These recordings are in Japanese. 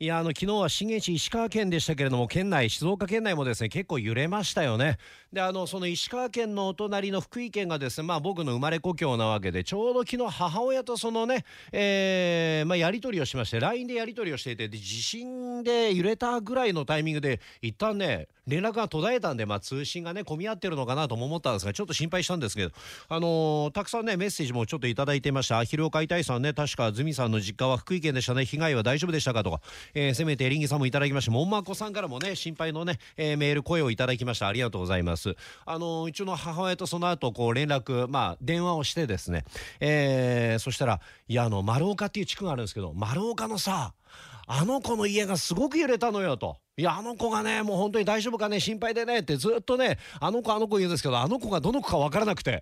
いやあの昨日は震源地石川県でしたけれども県内静岡県内もですね結構揺れましたよね。であのその石川県のお隣の福井県がですねまあ僕の生まれ故郷なわけでちょうど昨日母親とそのね、えーまあ、やり取りをしまして LINE でやり取りをしていてで地震で揺れたぐらいのタイミングで一旦ね連絡が途絶えたんで、まあ、通信がね混み合ってるのかなとも思ったんですがちょっと心配したんですけど、あのーたくさんねメッセージもちょっといただいていました。アヒルを飼いたいさんね確かズミさんの実家は福井県でしたね。被害は大丈夫でしたかとか、えーせめてエリンギさんもいただきましてもんまこさんからもね心配のね、えーメール声をいただきましたありがとうございますあのーうちの母親とその後こう連絡まあ電話をしてですね、えーそしたらいやあの丸岡っていう地区があるんですけど丸岡のさあの子の家がすごく揺れたのよと。いや、あの子がね、もう本当に大丈夫かね、心配でねってずっとね、あの子あの子言うんですけど、あの子がどの子かわからなくて。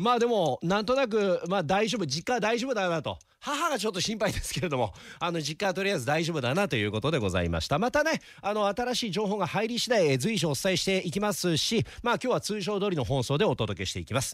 まあでも、なんとなく、まあ大丈夫、実家は大丈夫だよなと。母がちょっと心配ですけれども、あの、実家はとりあえず大丈夫だなということでございました。またね、あの、新しい情報が入り次第、随所お伝えしていきますし、まあ今日は通常通りの放送でお届けしていきます。